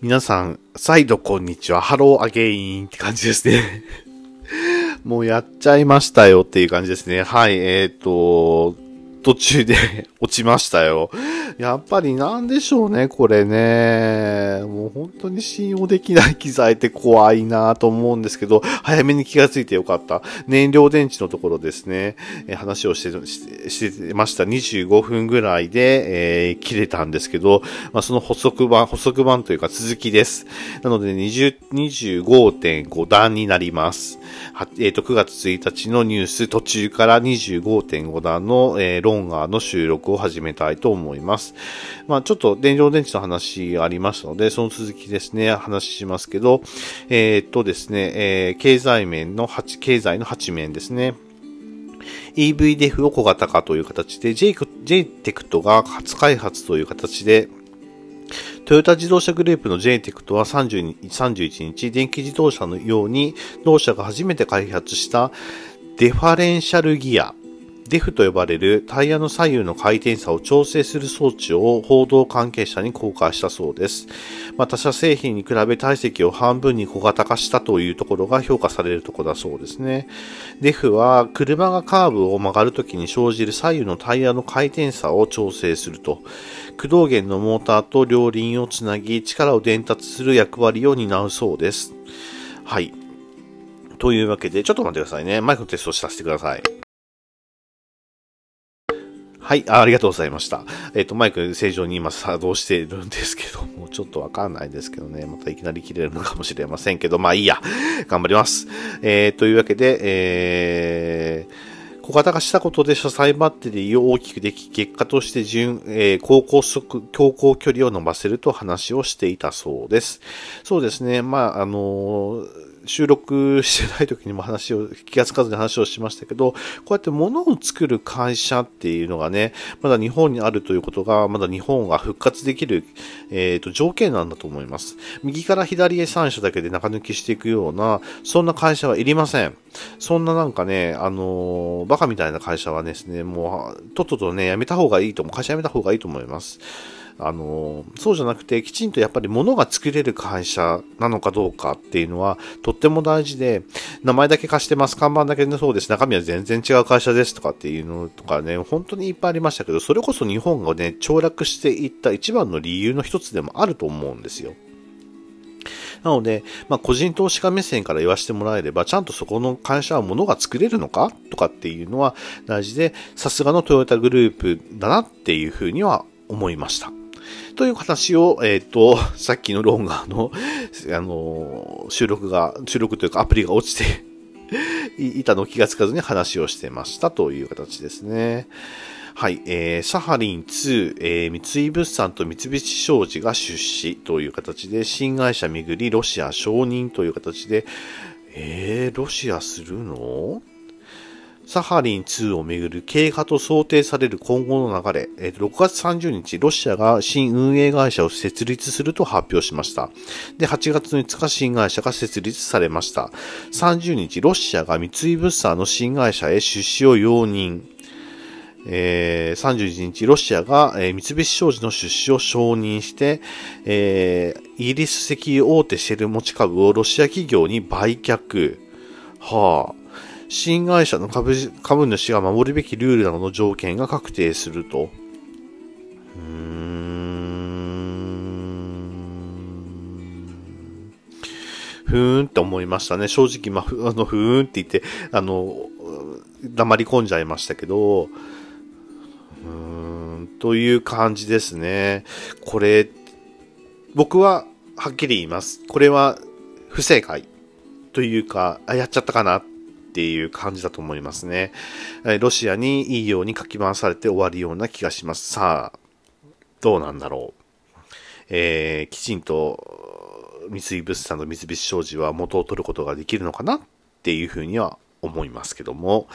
皆さん、再度こんにちは。 Hello again って感じですね。もうやっちゃいましたよっていう感じですね。はい、えっ、ー、と、途中で落ちましたよ。やっぱりなんでしょうね、これね。もう本当に信用できない機材って怖いなと思うんですけど、早めに気がついてよかった。燃料電池のところですね、え話をしてしてしてました。25分ぐらいで、えー、切れたんですけど、まあ、その補足版、補足版というか続きです。なので25.5段になります。えっ、ー、と、9月1日のニュース途中から25.5段の、えー、ロンガーの収録を始めたいと思います。まあ、ちょっと電量電池の話ありましたので、その続きですね、話しますけど、えー、っとですね、えー、経済面の8、経済の8面ですね。EV デフを小型化という形で、JTECT が初開発という形で、トヨタ自動車グループの JTECT は31日、電気自動車のように、同社が初めて開発したデファレンシャルギアデフと呼ばれるタイヤの左右の回転差を調整する装置を報道関係者に公開したそうです。まあ、他社製品に比べ体積を半分に小型化したというところが評価されるところだそうですね。デフは車がカーブを曲がるときに生じる左右のタイヤの回転差を調整すると。駆動源のモーターと両輪をつなぎ力を伝達する役割を担うそうです。はい。というわけで、ちょっと待ってくださいね。マイクのテストをさせてください。はいあ、りがとうございました。えっ、ー、と、マイク正常に今作動しているんですけども、ちょっとわかんないですけどね、またいきなり切れるのかもしれませんけど、まあいいや。頑張ります。えー、というわけで、えー、小型化したことで車載バッテリーを大きくでき、結果として順、えー、高高速、強行距離を伸ばせると話をしていたそうです。そうですね。まあ、あのー収録してない時にも話を、気がつかずに話をしましたけど、こうやって物を作る会社っていうのがね、まだ日本にあるということが、まだ日本が復活できる、えっ、ー、と、条件なんだと思います。右から左へ3社だけで中抜きしていくような、そんな会社はいりません。そんななんかね、あのー、バカみたいな会社はですね、もう、とっととね、やめた方がいいと思う。会社辞めた方がいいと思います。あの、そうじゃなくて、きちんとやっぱり物が作れる会社なのかどうかっていうのは、とっても大事で、名前だけ貸してます、看板だけでそうです、中身は全然違う会社ですとかっていうのとかね、本当にいっぱいありましたけど、それこそ日本がね、凋落していった一番の理由の一つでもあると思うんですよ。なので、まあ、個人投資家目線から言わせてもらえれば、ちゃんとそこの会社は物が作れるのかとかっていうのは大事で、さすがのトヨタグループだなっていうふうには思いました。という話を、えっ、ー、と、さっきのロンガーの、あの、収録が、収録というかアプリが落ちて いたのを気がつかずに話をしてましたという形ですね。はい、えー、サハリン2、えー、三井物産と三菱商事が出資という形で、新会社巡りロシア承認という形で、えー、ロシアするの？サハリン2をめぐる経過と想定される今後の流れ、6月30日、ロシアが新運営会社を設立すると発表しました。で、8月5日、新会社が設立されました。30日、ロシアが三井物産の新会社へ出資を容認。えー、31日、ロシアが、えー、三菱商事の出資を承認して、えー、イギリス石油大手シェル持ち株をロシア企業に売却。はあ。新会社の株株主が守るべきルールなどの条件が確定すると。うーん。ふーんって思いましたね。正直、まあ、あの、ふーんって言って、あの、黙り込んじゃいましたけど、うーん、という感じですね。これ、僕ははっきり言います。これは不正解というか、あ、やっちゃったかなていう感じだと思いますね。ロシアにいいようにかき回されて終わるような気がします。さあ、どうなんだろう。えー、きちんと三井物産と三菱商事は元を取ることができるのかなっていうふうには思いますけども、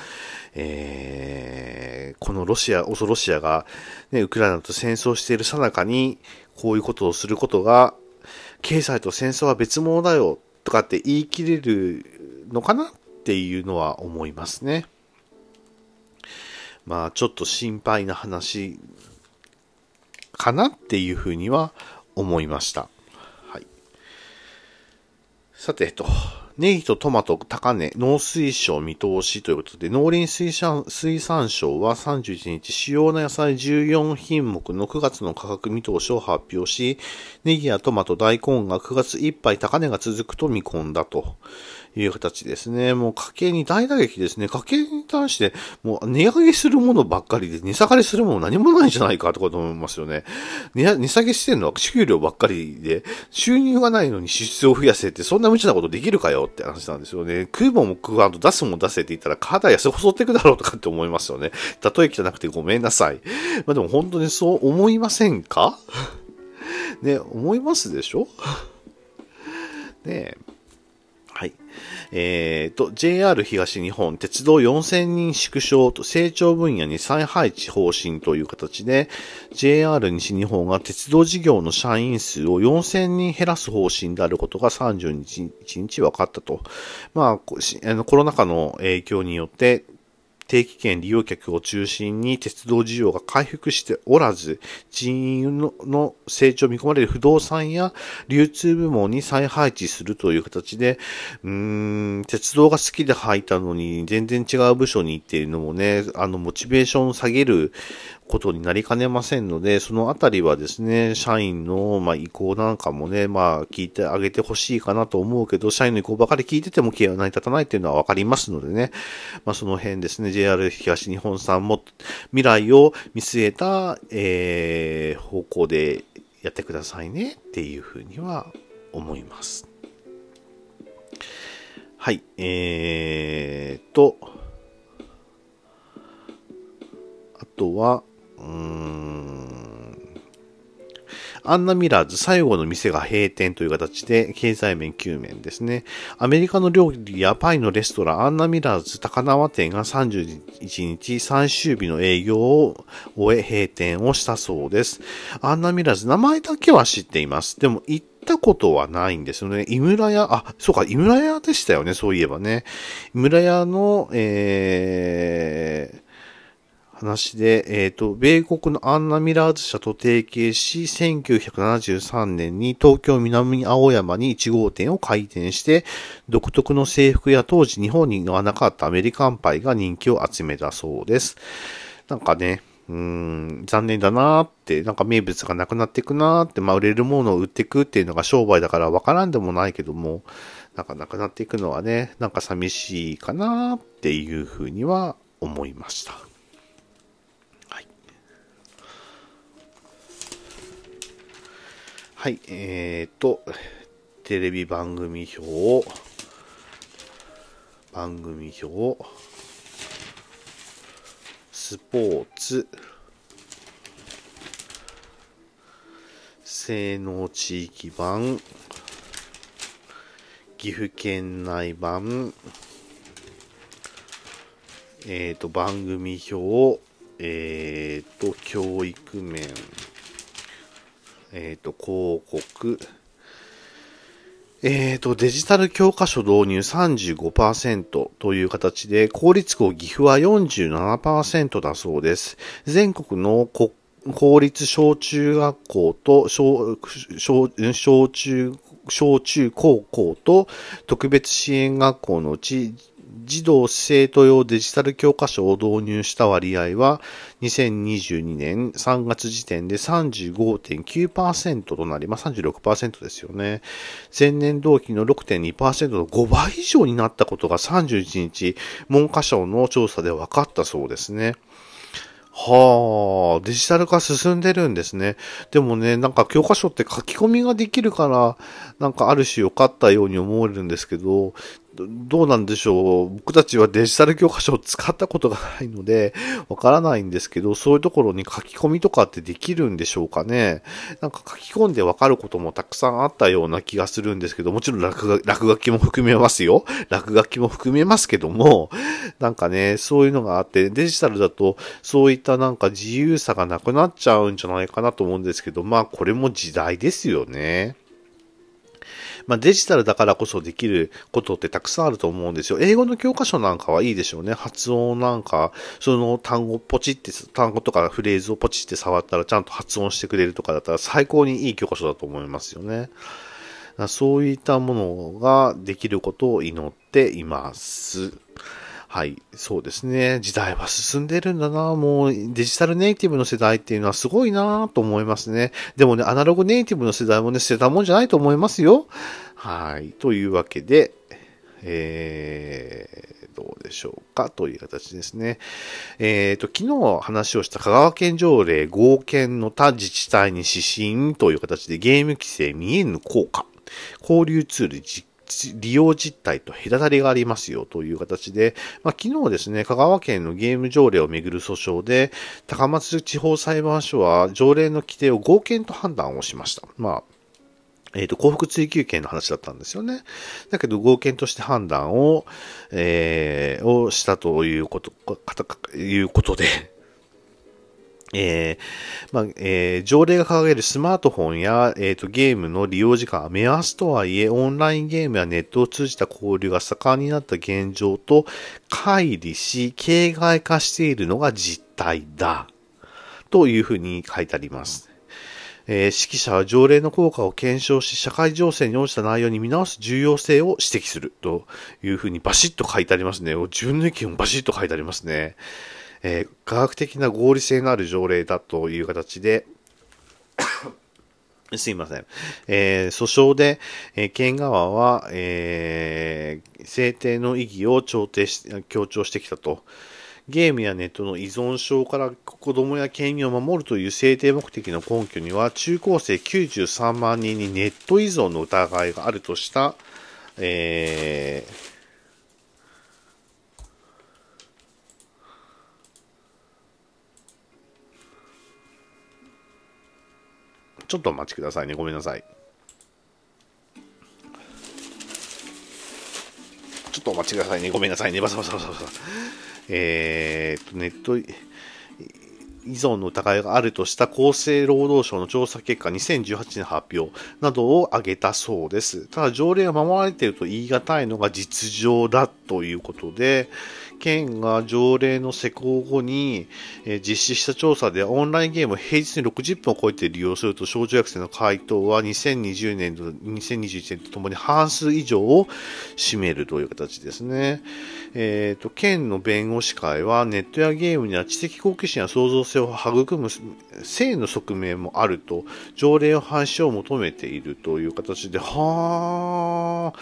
えー、このロシア、オソロシアが、ね、ウクライナと戦争しているさなかに、こういうことをすることが、経済と戦争は別物だよとかって言い切れるのかなっていうのは思いますね。まあちょっと心配な話かなっていうふうには思いました。はい。さて、えっと、ネギとトマト高値、農水省見通しということで、農林水産水産省は31日、主要な野菜14品目の9月の価格見通しを発表し、ネギやトマト、大根が9月いっぱい高値が続くと見込んだと。いう形ですね。もう家計に大打撃ですね。家計に対して、もう値上げするものばっかりで、値下がりするもの何もないんじゃないかとかと思いますよね。値下げしてるのは給料ばっかりで、収入がないのに支出を増やせって、そんな無茶なことできるかよって話なんですよね。食うもんも食わんと出すもん出せって言ったら、体痩せ細っていくだろうとかって思いますよね。例え汚くてごめんなさい。まあでも本当にそう思いませんか？ね、思いますでしょ？ねえ。はい。えっ、ー、と、JR 東日本、鉄道4000人縮小と成長分野に再配置方針という形で、JR 西日本が鉄道事業の社員数を4000人減らす方針であることが30日日分かったと。まあ、コロナ禍の影響によって、定期券利用客を中心に鉄道需要が回復しておらず、人員の成長を見込まれる不動産や流通部門に再配置するという形で、うーん、鉄道が好きで入ったのに全然違う部署に行っているのもね、あの、モチベーションを下げることになりかねませんので、そのあたりはですね、社員の、まあ、意向なんかもね、まあ、聞いてあげてほしいかなと思うけど、社員の意向ばかり聞いてても気が成り立たないっていうのはわかりますのでね、まあ、その辺ですね、JR 東日本さんも未来を見据えた、えー、方向でやってくださいねっていうふうには思います。はい、えーと、あとは、うーん。アンナミラーズ最後の店が閉店という形で経済面9面ですね。アメリカの料理やパイのレストランアンナミラーズ高輪店が31日最終日の営業を終え閉店をしたそうです。アンナミラーズ名前だけは知っています。でも行ったことはないんですよね。井村屋、あ、そうか、井村屋でしたよね、そういえばね。井村屋の、えー、話で、えっ、ー、と、米国のアンナミラーズ社と提携し、1973年に東京南青山に1号店を開店して、独特の制服や当時日本にはなかったアメリカンパイが人気を集めたそうです。なんかね、うん、残念だなーって、なんか名物がなくなっていくなーって、まあ売れるものを売っていくっていうのが商売だからわからんでもないけども、なんかなくなっていくのはね、なんか寂しいかなーっていうふうには思いました。はい、えーと、テレビ番組表を、番組表、スポーツ、性能地域版、岐阜県内版、えっ、ー、と、番組表、えっ、ー、と、教育面、えっ、ー、と、広告、えっ、ー、と、デジタル教科書導入35%という形で、公立校岐阜は47%だそうです。全国の公立小中学校と小小中小中高校と特別支援学校のうち児童生徒用デジタル教科書を導入した割合は、2022年3月時点で35.9%となり、まあ、36%ですよね。前年同期の6.2%の5倍以上になったことが31日、文科省の調査で分かったそうですね。はあ、デジタル化進んでるんですね。でもね、なんか教科書って書き込みができるから、なんかある種良かったように思えるんですけど、どうなんでしょう。僕たちはデジタル教科書を使ったことがないので、わからないんですけど、そういうところに書き込みとかってできるんでしょうかね。なんか書き込んでわかることもたくさんあったような気がするんですけど、もちろん落落書きも含めますよ。落書きも含めますけども、なんかね、そういうのがあって、デジタルだと、そういったなんか自由さがなくなっちゃうんじゃないかなと思うんですけど、まあこれも時代ですよね。まあ、デジタルだからこそできることってたくさんあると思うんですよ。英語の教科書なんかはいいでしょうね。発音なんか、その単語ポチって、単語とかフレーズをポチって触ったらちゃんと発音してくれるとかだったら最高にいい教科書だと思いますよね。そういったものができることを祈っています。はい、そうですね。時代は進んでるんだな。もうデジタルネイティブの世代っていうのはすごいなと思いますね。でもね、アナログネイティブの世代もね、捨てたもんじゃないと思いますよ。はい。というわけで、えー、どうでしょうかという形ですね。えっ、ー、と、昨日話をした香川県条例合憲の他自治体に指針という形でゲーム規制見えぬ効果、交流ツール実利用実態と隔たりがありますよという形で、まあ、昨日ですね、香川県のゲーム条例をめぐる訴訟で、高松地方裁判所は条例の規定を合憲と判断をしました。まあえっ、ー、と、幸福追求権の話だったんですよね。だけど、合憲として判断を、えー、をしたということ、かいうことで、えー、まあ、えー、条例が掲げるスマートフォンや、えーと、ゲームの利用時間は目安とはいえ、オンラインゲームやネットを通じた交流が盛んになった現状と乖離し、形骸化しているのが実態だ。というふうに書いてあります。えー、指揮者は条例の効果を検証し、社会情勢に応じた内容に見直す重要性を指摘するというふうにバシッと書いてありますね。自分の意見もバシッと書いてありますね。えー、科学的な合理性のある条例だという形で、すいません。えー、訴訟で、えー、県側は、えー、制定の意義を調停し強調してきたと。ゲームやネットの依存症から子供や権利を守るという制定目的の根拠には、中高生93万人にネット依存の疑いがあるとした、えー、ちょっとお待ちくださいね。ごめんなさい。ちょっとお待ちくださいね。ごめんなさいね。バサバサバサバサ。えー、っと、ネット依存の疑いがあるとした厚生労働省の調査結果2018年発表などを挙げたそうです。ただ条例が守られていると言い難いのが実情だということで、県が条例の施行後に、え実施した調査でオンラインゲームを平日に60分を超えて利用すると少女学生の回答は2020年と2021年とともに半数以上を占めるという形ですね。えっ、ー、と、県の弁護士会はネットやゲームには知的好奇心や創造性を育む性の側面もあると条例を廃止を求めているという形で、はー、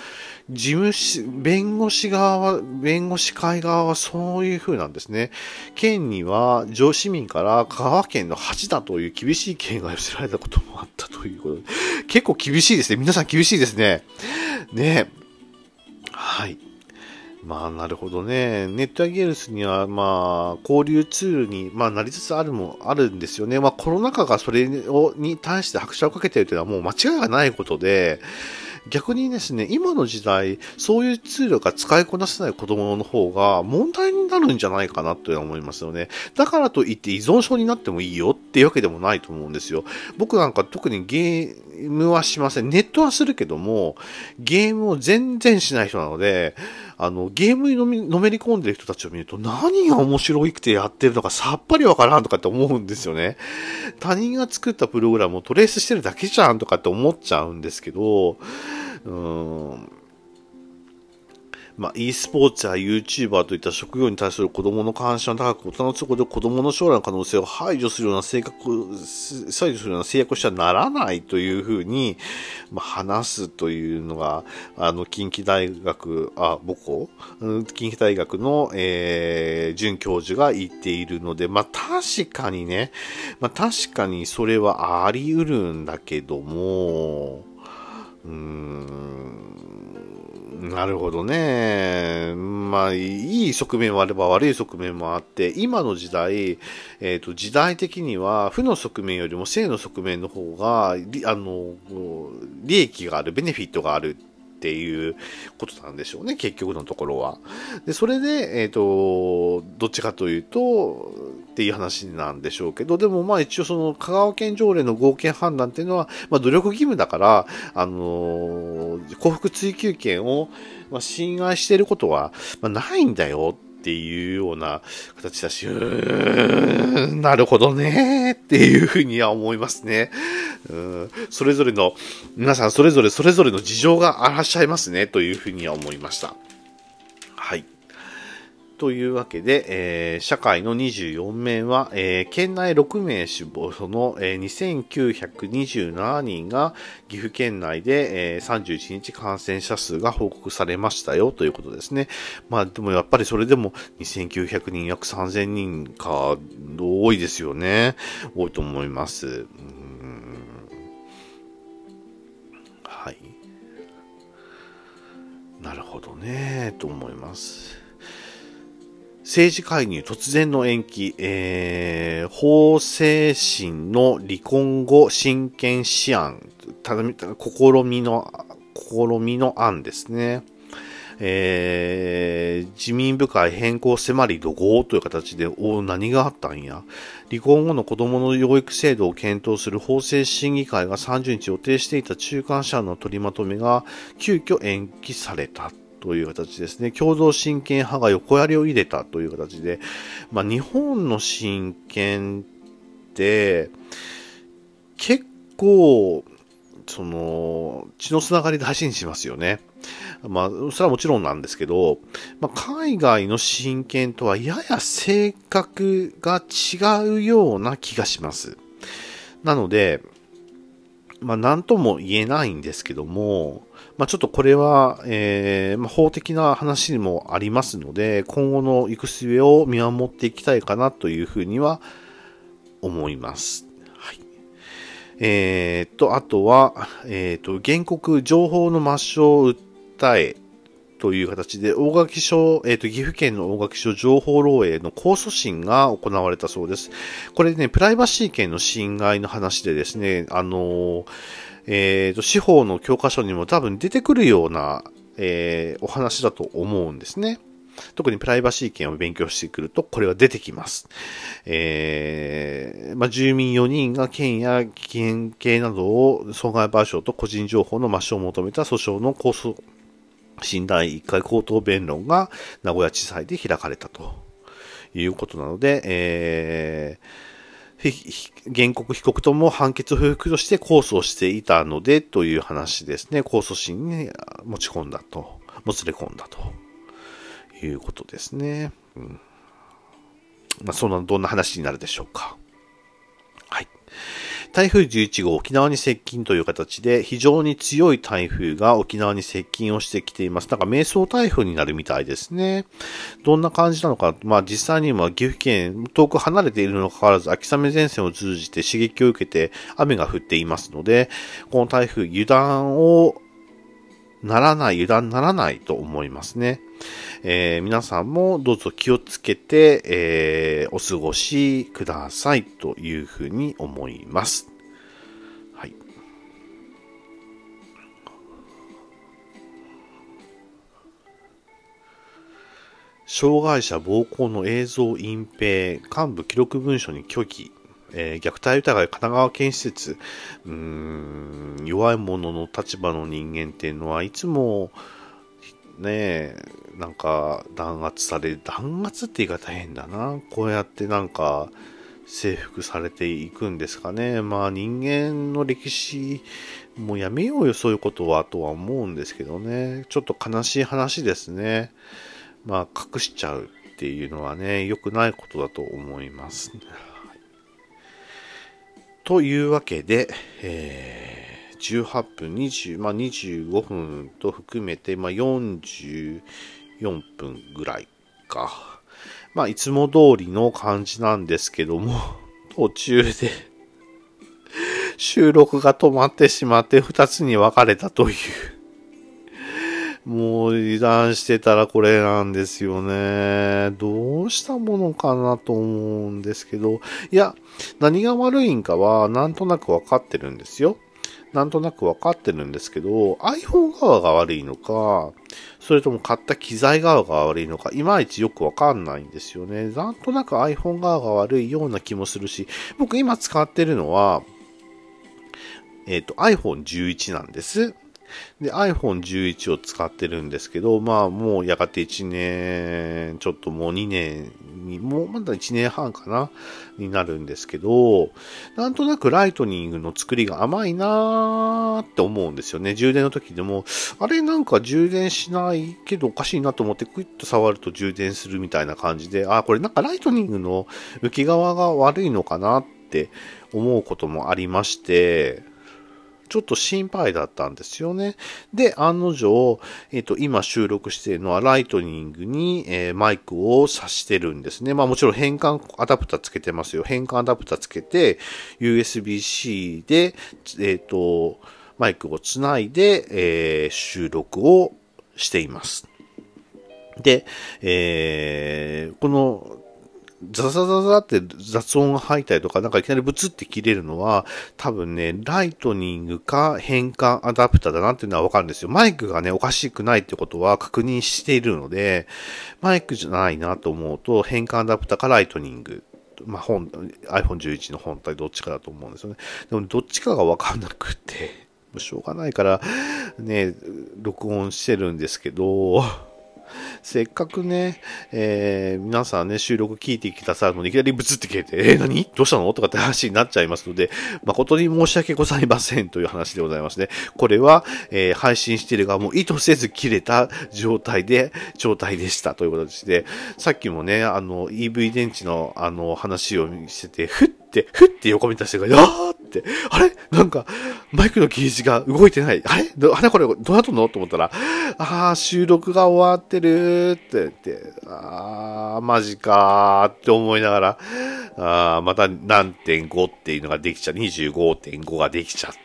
事務士、弁護士側は、弁護士会側はそういう風なんですね。県には上市民から香川県の恥だという厳しい意見が寄せられたこともあったということで、結構厳しいですね。皆さん厳しいですね。ねはい。まあ、なるほどね。ネットやゲームスには、まあ、交流ツールに、まあ、なりつつあるも、あるんですよね。まあ、コロナ禍がそれを、に対して拍車をかけているというのはもう間違いがないことで、逆にですね、今の時代、そういうツールが使いこなせない子供の方が問題になるんじゃないかなという思いますよね。だからといって依存症になってもいいよっていうわけでもないと思うんですよ。僕なんか特にゲームはしません。ネットはするけども、ゲームを全然しない人なので、あの、ゲームにのめのめり込んでる人たちを見ると何が面白いくてやってるのかさっぱりわからんとかって思うんですよね。他人が作ったプログラムをトレースしてるだけじゃんとかって思っちゃうんですけど、うん、まあ、e スポーツや YouTuber といった職業に対する子供の関心は高く、大人の都合で子供の将来の可能性を排除するような性格、排除するような制約をしてはならないというふうに、まあ、話すというのが、あの、近畿大学、あ、母校近畿大学の、えー、准教授が言っているので、まあ、確かにね、まあ、確かにそれはあり得るんだけども、うーんなるほどね。まあ、いい側面もあれば悪い側面もあって、今の時代、えっ、ー、と、時代的には、負の側面よりも正の側面の方が、あの、利益がある、ベネフィットがあるっていうことなんでしょうね、結局のところは。で、それで、えっ、ー、と、どっちかというと、っていう話なんでしょうけど、でもまあ一応その香川県条例の合憲判断っていうのは、まあ努力義務だから、あのー、幸福追求権を、まあ、侵害していることは、まあ、ないんだよっていうような形だし、うーん、なるほどねっていうふうには思いますね。うんそれぞれの、皆さんそれぞれそれぞれの事情があらっしゃいますねというふうには思いました。というわけで、えー、社会の24名は、えー、県内6名死亡その、えー、2927人が岐阜県内で、えー、31日感染者数が報告されましたよということですね。まあでもやっぱりそれでも2900人約3000人か多いですよね。多いと思います。はい。なるほどね、と思います。政治介入突然の延期、えー、法制審の離婚後親権試案、ただ試みの、試みの案ですね。えー、自民部会変更迫り怒号という形で、お何があったんや。離婚後の子供の養育制度を検討する法制審議会が30日予定していた中間者の取りまとめが急遽延期されたという形ですね。共同親権派が横やりを入れたという形で、まあ、日本の親権って、結構、その、血のつながりで発信しますよね。まあ、それはもちろんなんですけど、まあ、海外の親権とはやや性格が違うような気がします。なので、まあ、なんとも言えないんですけども、まあ、ちょっとこれは、えー、まあ、法的な話にもありますので、今後の行く末を見守っていきたいかなというふうには思います。はい。えー、と、あとは、えー、と、原告情報の抹消を訴え、という形で、大垣署、えっ、ー、と、岐阜県の大垣署情報漏洩の控訴審が行われたそうです。これね、プライバシー権の侵害の話でですね、あのー、えっ、ー、と、司法の教科書にも多分出てくるような、えー、お話だと思うんですね。特にプライバシー権を勉強してくると、これは出てきます。えー、まあ、住民4人が県や県警などを損害賠償と個人情報の抹消を求めた訴訟の控訴診断1回口頭弁論が名古屋地裁で開かれたということなので、えー原告被告とも判決不服として控訴していたのでという話ですね。控訴審に持ち込んだと、もつれ込んだということですね。うん、まあ、そんな、どんな話になるでしょうか。はい。台風11号沖縄に接近という形で非常に強い台風が沖縄に接近をしてきています。なんか瞑想台風になるみたいですね。どんな感じなのか、まあ実際には岐阜県遠く離れているのかかわらず秋雨前線を通じて刺激を受けて雨が降っていますので、この台風油断をならない、油断ならないと思いますね。えー、皆さんもどうぞ気をつけて、えー、お過ごしくださいというふうに思います。はい。障害者暴行の映像隠蔽、幹部記録文書に拒否、えー、虐待疑い神奈川県施設、うーん、弱い者の立場の人間っていうのはいつも、ねえなんか弾圧され、弾圧って言い方変だな。こうやってなんか征服されていくんですかね。まあ人間の歴史、もうやめようよそういうことはとは思うんですけどね。ちょっと悲しい話ですね。まあ隠しちゃうっていうのはね、良くないことだと思います。というわけで、えー18分20、まあ、25分と含めて、まあ、4分ぐらいか。まあ、いつも通りの感じなんですけども、途中で 収録が止まってしまって2つに分かれたというもう油断してたらこれなんですよね。どうしたものかなと思うんですけど、いや、何が悪いんかはなんとなく分かってるんですよ。なんとなくわかってるんですけど、iPhone 側が悪いのか、それとも買った機材側が悪いのか、いまいちよくわかんないんですよね。なんとなく iPhone 側が悪いような気もするし、僕今使ってるのは、えっ、ー、と iPhone11 なんです。で、iPhone11 を使ってるんですけど、まあもうやがて1年、ちょっともう2年に、もうまだ1年半かなになるんですけど、なんとなくライトニングの作りが甘いなーって思うんですよね。充電の時でも、あれなんか充電しないけどおかしいなと思ってクイッと触ると充電するみたいな感じで、あ、これなんかライトニングの浮き側が悪いのかなって思うこともありまして、ちょっと心配だったんですよね。で、案の定、えっ、ー、と、今収録しているのは Lightning に、えー、マイクを挿してるんですね。まあもちろん変換アダプターつけてますよ。変換アダプターつけて、USB-C で、えっ、ー、と、マイクをつないで、え収録をしています。で、えー、このザザザザって雑音が入ったりとか、なんかいきなりブツって切れるのは、多分ね、 Lightning か変換アダプターだなっていうのはわかるんですよ。マイクがね、おかしくないってことは確認しているので、マイクじゃないなと思うと、変換アダプターかライトニング。まあ、本、iPhone11 の本体どっちかだと思うんですよね。でも、どっちかがわかんなくて、もうしょうがないから、ね、録音してるんですけど、せっかくね、えー、皆さんね、収録聞いてくださるのに、いきなりブツって消えて、えー、何？どうしたの？とかって話になっちゃいますので、誠に申し訳ございませんという話でございますね。これは、えー、配信している側も意図せず切れた状態で、状態でしたということでして、さっきもね、あの、EV 電池のあの話をしてて、ふっ、ふって横見た人が、やーって、あれ？なんか、マイクのゲージが動いてない。あれ？あれ？これ、どうなっとんの？と思ったら、あー、収録が終わってるって言って、あー、マジかーって思いながら、あー、また何点5っていうのができちゃ、25.5ができちゃったよ。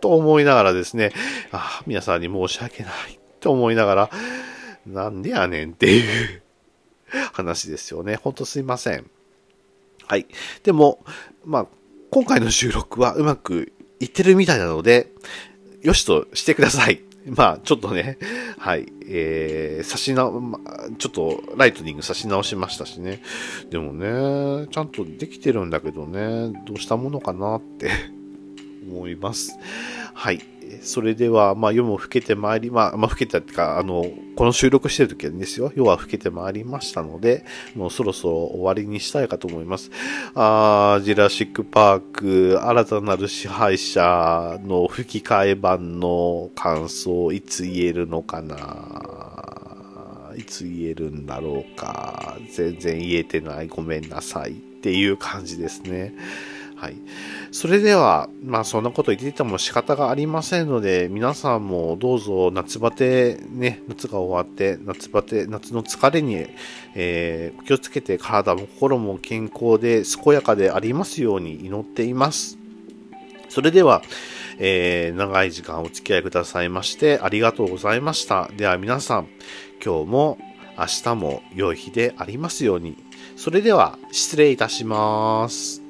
と思いながらですね、あー、皆さんに申し訳ないと思いながら、なんでやねんっていう話ですよね。ほんとすいません。はい。でも、まあ、今回の収録はうまくいってるみたいなので、よしとしてください。まあ、ちょっとね、はい、えー、差し直、まちょっとライトニング差し直しましたしね。でもね、ちゃんとできてるんだけどね、どうしたものかなって 思います。はい。それでは、まあ、夜も更けてまいり、まあ、まあ、更けたってか、あの、この収録してる時はですよ。夜は更けてまいりましたので、もうそろそろ終わりにしたいかと思います。あジュラシックパーク、新たなる支配者の吹き替え版の感想、いつ言えるのかないつ言えるんだろうか。全然言えてない。ごめんなさい。っていう感じですね。はい。それでは、まあそんなこと言ってても仕方がありませんので、皆さんもどうぞ夏バテ、ね、夏が終わって、夏バテ、夏の疲れに、えー、気をつけて体も心も健康で健やかでありますように祈っています。それでは、えー、長い時間お付き合いくださいましてありがとうございました。では皆さん、今日も明日も良い日でありますように。それでは失礼いたします。